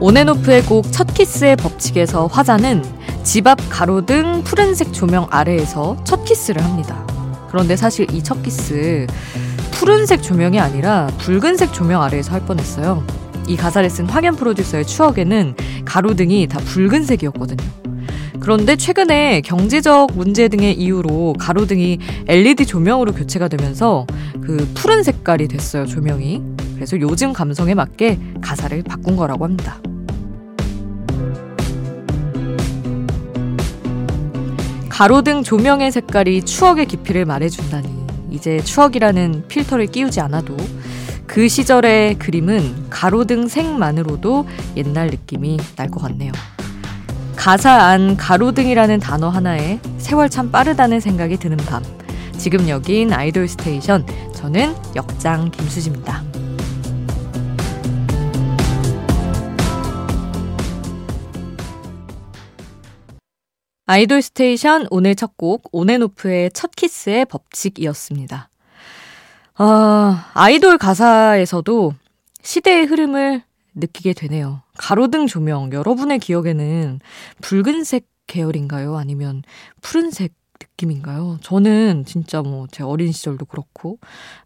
ONF의 곡 첫 키스의 법칙에서 화자는 집 앞 가로등 푸른색 조명 아래에서 첫 키스를 합니다. 그런데 사실 이 첫 키스 푸른색 조명이 아니라 붉은색 조명 아래에서 할 뻔했어요. 이 가사를 쓴 황현 프로듀서의 추억에는 가로등이 다 붉은색이었거든요. 그런데 최근에 경제적 문제 등의 이유로 가로등이 LED 조명으로 교체가 되면서 그 푸른 색깔이 됐어요, 조명이. 그래서 요즘 감성에 맞게 가사를 바꾼 거라고 합니다. 가로등 조명의 색깔이 추억의 깊이를 말해준다니 이제 추억이라는 필터를 끼우지 않아도 그 시절의 그림은 가로등 색만으로도 옛날 느낌이 날 것 같네요. 가사 안 가로등이라는 단어 하나에 세월 참 빠르다는 생각이 드는 밤. 지금 여긴 IDOL STATION. 저는 역장 김수지입니다. IDOL STATION 오늘 첫 곡 ONF의 첫 키스의 법칙이었습니다. 아, 아이돌 가사에서도 시대의 흐름을 느끼게 되네요. 가로등 조명, 여러분의 기억에는 붉은색 계열인가요? 아니면 푸른색 느낌인가요? 저는 진짜 뭐 제 어린 시절도 그렇고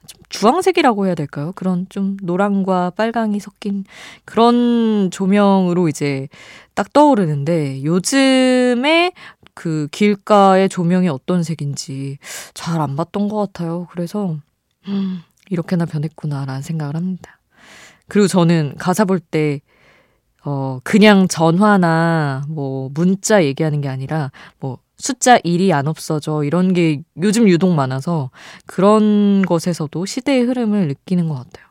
좀 주황색이라고 해야 될까요? 그런 좀 노랑과 빨강이 섞인 그런 조명으로 이제 딱 떠오르는데 요즘에 그 길가의 조명이 어떤 색인지 잘 안 봤던 것 같아요. 그래서 음, 이렇게나 변했구나라는 생각을 합니다. 그리고 저는 가사 볼 때 어, 그냥 전화나 뭐 문자 얘기하는 게 아니라 뭐 숫자 1이 안 없어져 이런 게 요즘 유독 많아서 그런 것에서도 시대의 흐름을 느끼는 것 같아요.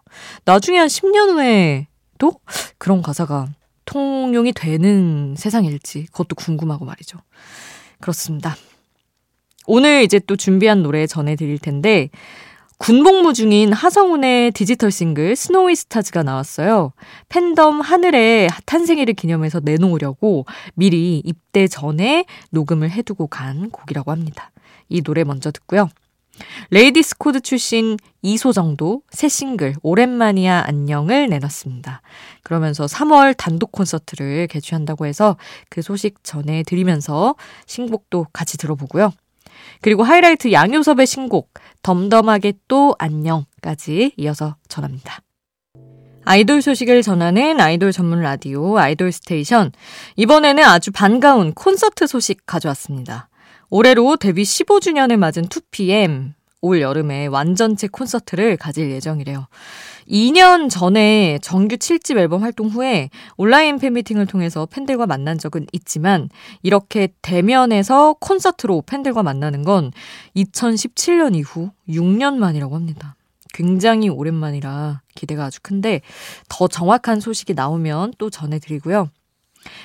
나중에 한 10년 후에도 그런 가사가 통용이 되는 세상일지 그것도 궁금하고 말이죠. 그렇습니다. 오늘 이제 또 준비한 노래 전해드릴 텐데 군복무 중인 하성운의 디지털 싱글 Snowy Stars가 나왔어요. 팬덤 하늘의 탄생일을 기념해서 내놓으려고 미리 입대 전에 녹음을 해두고 간 곡이라고 합니다. 이 노래 먼저 듣고요. 레이디스 코드 출신 이소정도 새 싱글 오랜만이야 안녕을 내놨습니다. 그러면서 3월 단독 콘서트를 개최한다고 해서 그 소식 전해드리면서 신곡도 같이 들어보고요. 그리고 하이라이트 양요섭의 신곡 덤덤하게 또 안녕까지 이어서 전합니다. 아이돌 소식을 전하는 아이돌 전문 라디오 아이돌 스테이션. 이번에는 아주 반가운 콘서트 소식 가져왔습니다. 올해로 데뷔 15주년을 맞은 2PM 올 여름에 완전체 콘서트를 가질 예정이래요. 2년 전에 정규 7집 앨범 활동 후에 온라인 팬미팅을 통해서 팬들과 만난 적은 있지만 이렇게 대면에서 콘서트로 팬들과 만나는 건 2017년 이후 6년 만이라고 합니다. 굉장히 오랜만이라 기대가 아주 큰데 더 정확한 소식이 나오면 또 전해드리고요.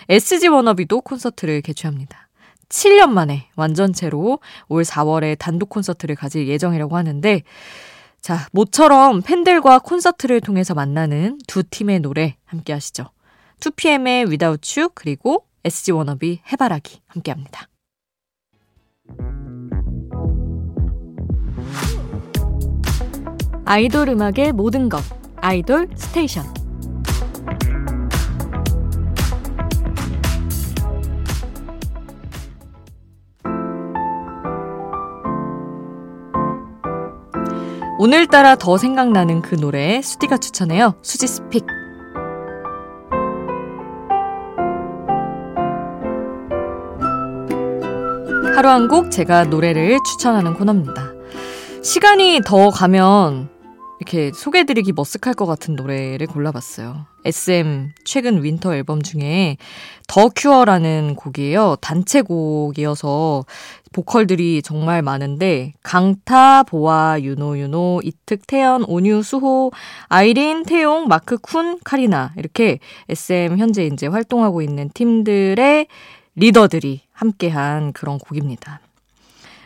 SG 워너비도 콘서트를 개최합니다. 7년 만에 완전체로 올 4월에 단독 콘서트를 가질 예정이라고 하는데 자, 모처럼 팬들과 콘서트를 통해서 만나는 두 팀의 노래 함께 하시죠. 2PM의 Without You 그리고 SG 워너비 해바라기 함께 합니다. 아이돌 음악의 모든 것 아이돌 스테이션 오늘따라 더 생각나는 그 노래 수디가 추천해요. 수디's pick. 하루 한 곡 제가 노래를 추천하는 코너입니다. 시간이 더 가면 이렇게 소개해드리기 머쓱할 것 같은 노래를 골라봤어요. SM 최근 winter 앨범 중에 The Cure라는 곡이에요. 단체곡이어서 보컬들이 정말 많은데 강타, 보아, 유노윤호, 이특, 태연, 온유, 수호, 아이린, 태용, 마크, 쿤, 카리나 이렇게 SM 현재 이제 활동하고 있는 팀들의 리더들이 함께한 그런 곡입니다.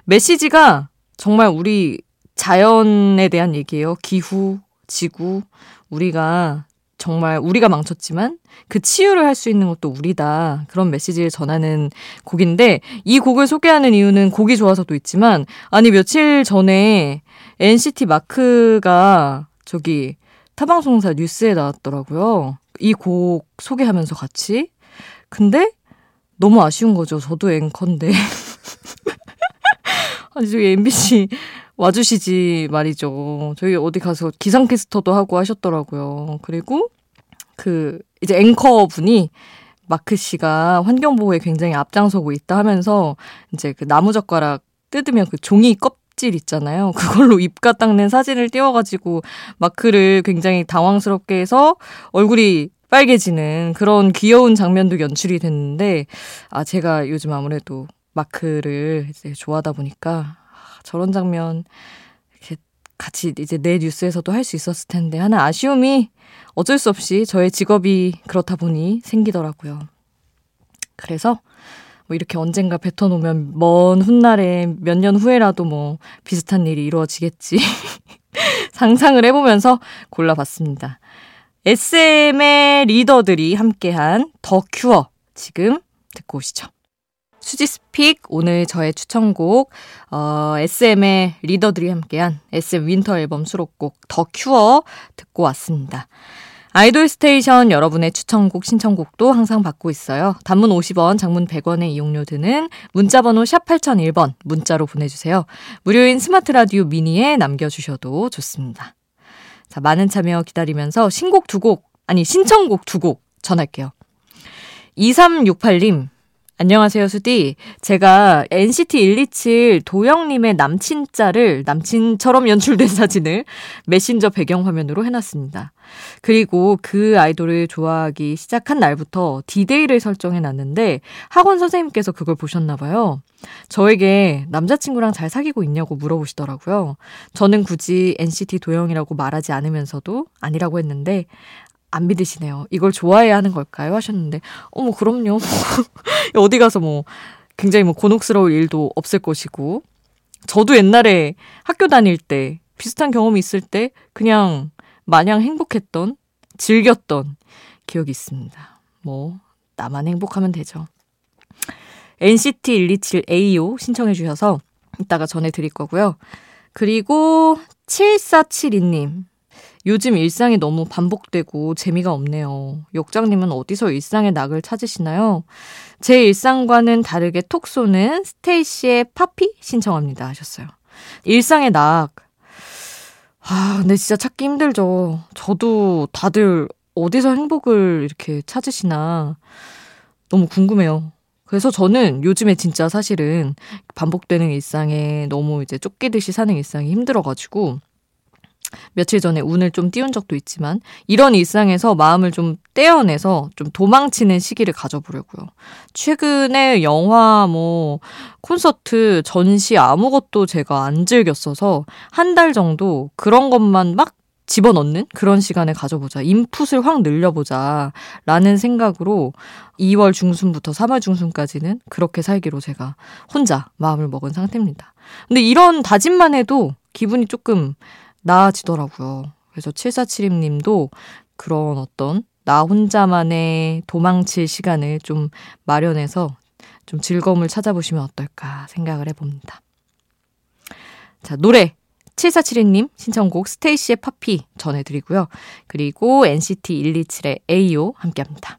메시지가 정말 우리 자연에 대한 얘기예요. 기후, 지구, 우리가 정말 우리가 망쳤지만 그 치유를 할 수 있는 것도 우리다. 그런 메시지를 전하는 곡인데 이 곡을 소개하는 이유는 곡이 좋아서도 있지만 아니 며칠 전에 NCT 마크가 저기 타방송사 뉴스에 나왔더라고요. 이 곡 소개하면서 같이. 근데 너무 아쉬운 거죠. 저도 앵커인데. 아니 저기 MBC 와주시지 말이죠. 저희 어디 가서 기상캐스터도 하고 하셨더라고요. 그리고 그 이제 앵커 분이 마크 씨가 환경 보호에 굉장히 앞장서고 있다 하면서 이제 그 나무젓가락 뜯으면 그 종이 껍질 있잖아요. 그걸로 입가 닦는 사진을 띄워가지고 마크를 굉장히 당황스럽게 해서 얼굴이 빨개지는 그런 귀여운 장면도 연출이 됐는데 아 제가 요즘 아무래도 마크를 이제 좋아하다 보니까 저런 장면 이렇게 같이 이제 내 뉴스에서도 할 수 있었을 텐데 하는 아쉬움이 어쩔 수 없이 저의 직업이 그렇다 보니 생기더라고요. 그래서 뭐 이렇게 언젠가 뱉어놓으면 먼 훗날에 몇 년 후에라도 뭐 비슷한 일이 이루어지겠지. 상상을 해보면서 골라봤습니다. SM의 리더들이 함께한 The Cure 지금 듣고 오시죠. 수디's pick 오늘 저의 추천곡 어, SM의 리더들이 함께한 SM winter 앨범 수록곡 The Cure 듣고 왔습니다. 아이돌 스테이션 여러분의 추천곡 신청곡도 항상 받고 있어요. 단문 50원, 장문 100원의 이용료 드는 문자 번호 샵 8001번 문자로 보내 주세요. 무료인 스마트 라디오 미니에 남겨 주셔도 좋습니다. 자, 많은 참여 기다리면서 신곡 두 곡, 아니 신청곡 두 곡 전할게요. 2368님 안녕하세요, 수디. 제가 NCT 127 도영님의 남친 짤을 남친처럼 연출된 사진을 메신저 배경화면으로 해놨습니다. 그리고 그 아이돌을 좋아하기 시작한 날부터 디데이를 설정해 놨는데 학원 선생님께서 그걸 보셨나봐요. 저에게 남자친구랑 잘 사귀고 있냐고 물어보시더라고요. 저는 굳이 NCT 도영이라고 말하지 않으면서도 아니라고 했는데 안 믿으시네요. 이걸 좋아해야 하는 걸까요? 하셨는데, 어머, 그럼요. 어디 가서 뭐, 굉장히 뭐, 곤혹스러울 일도 없을 것이고, 저도 옛날에 학교 다닐 때, 비슷한 경험이 있을 때, 그냥 마냥 행복했던, 즐겼던 기억이 있습니다. 뭐, 나만 행복하면 되죠. NCT 127AO 신청해 주셔서 이따가 전해드릴 거고요. 그리고 7472님. 요즘 일상이 너무 반복되고 재미가 없네요. 역장님은 어디서 일상의 낙을 찾으시나요? 제 일상과는 다르게 톡 쏘는 스테이시의 파피 신청합니다 하셨어요. 일상의 낙. 아, 근데 진짜 찾기 힘들죠. 저도 다들 어디서 행복을 이렇게 찾으시나 너무 궁금해요. 그래서 저는 요즘에 진짜 사실은 반복되는 일상에 너무 이제 쫓기듯이 사는 일상이 힘들어가지고 며칠 전에 운을 좀 띄운 적도 있지만 이런 일상에서 마음을 좀 떼어내서 좀 도망치는 시기를 가져보려고요. 최근에 영화 뭐 콘서트 전시 아무것도 제가 안 즐겼어서 한 달 정도 그런 것만 막 집어넣는 그런 시간을 가져보자. 인풋을 확 늘려보자. 라는 생각으로 2월 중순부터 3월 중순까지는 그렇게 살기로 제가 혼자 마음을 먹은 상태입니다. 근데 이런 다짐만 해도 기분이 조금 나아지더라고요. 그래서 7472님도 그런 어떤 나 혼자만의 도망칠 시간을 좀 마련해서 좀 즐거움을 찾아보시면 어떨까 생각을 해봅니다. 자, 노래 7472님 신청곡 스테이시의 파피 전해드리고요. 그리고 NCT 127의 AO 함께 합니다.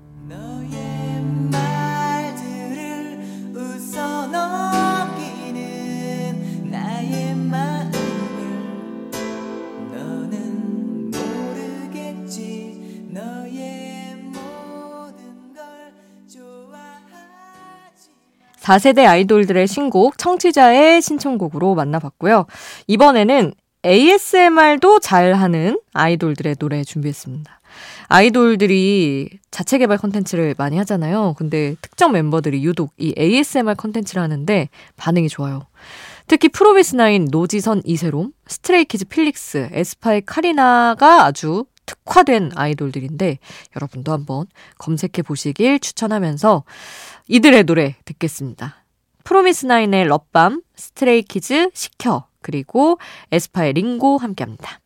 (4세대) 아이돌들의 신곡 청취자의 신청곡으로 만나봤고요. 이번에는 ASMR도 잘하는 아이돌들의 노래 준비했습니다. 아이돌들이 자체 개발 컨텐츠를 많이 하잖아요. 근데 특정 멤버들이 유독 이 ASMR 컨텐츠를 하는데 반응이 좋아요. 특히 프로미스나인 노지선 이새롬, 스트레이키즈 필릭스, 에스파의 카리나가 아주 특화된 아이돌들인데 여러분도 한번 검색해 보시길 추천하면서 이들의 노래 듣겠습니다. 프로미스나인의 LOVE BOMB, 스트레이키즈 시켜, 그리고 에스파의 Lingo 함께 합니다.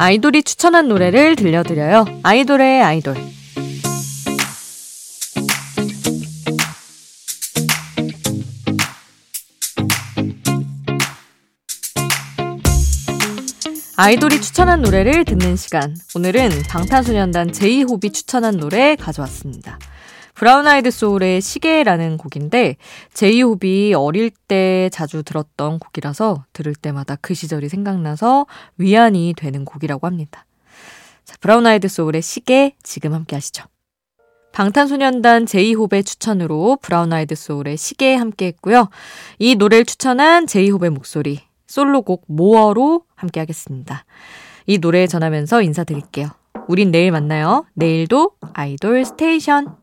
아이돌이 추천한 노래를 들려드려요. 아이돌의 아이돌. 아이돌이 추천한 노래를 듣는 시간. 오늘은 방탄소년단 제이홉이 추천한 노래 가져왔습니다. 브라운 아이드 소울의 시계라는 곡인데 제이홉이 어릴 때 자주 들었던 곡이라서 들을 때마다 그 시절이 생각나서 위안이 되는 곡이라고 합니다. 자, 브라운 아이드 소울의 시계 지금 함께 하시죠. 방탄소년단 제이홉의 추천으로 브라운 아이드 소울의 시계 함께 했고요. 이 노래를 추천한 제이홉의 목소리 솔로곡 모어로 함께 하겠습니다. 이 노래 전하면서 인사드릴게요. 우린 내일 만나요. 내일도 아이돌 스테이션.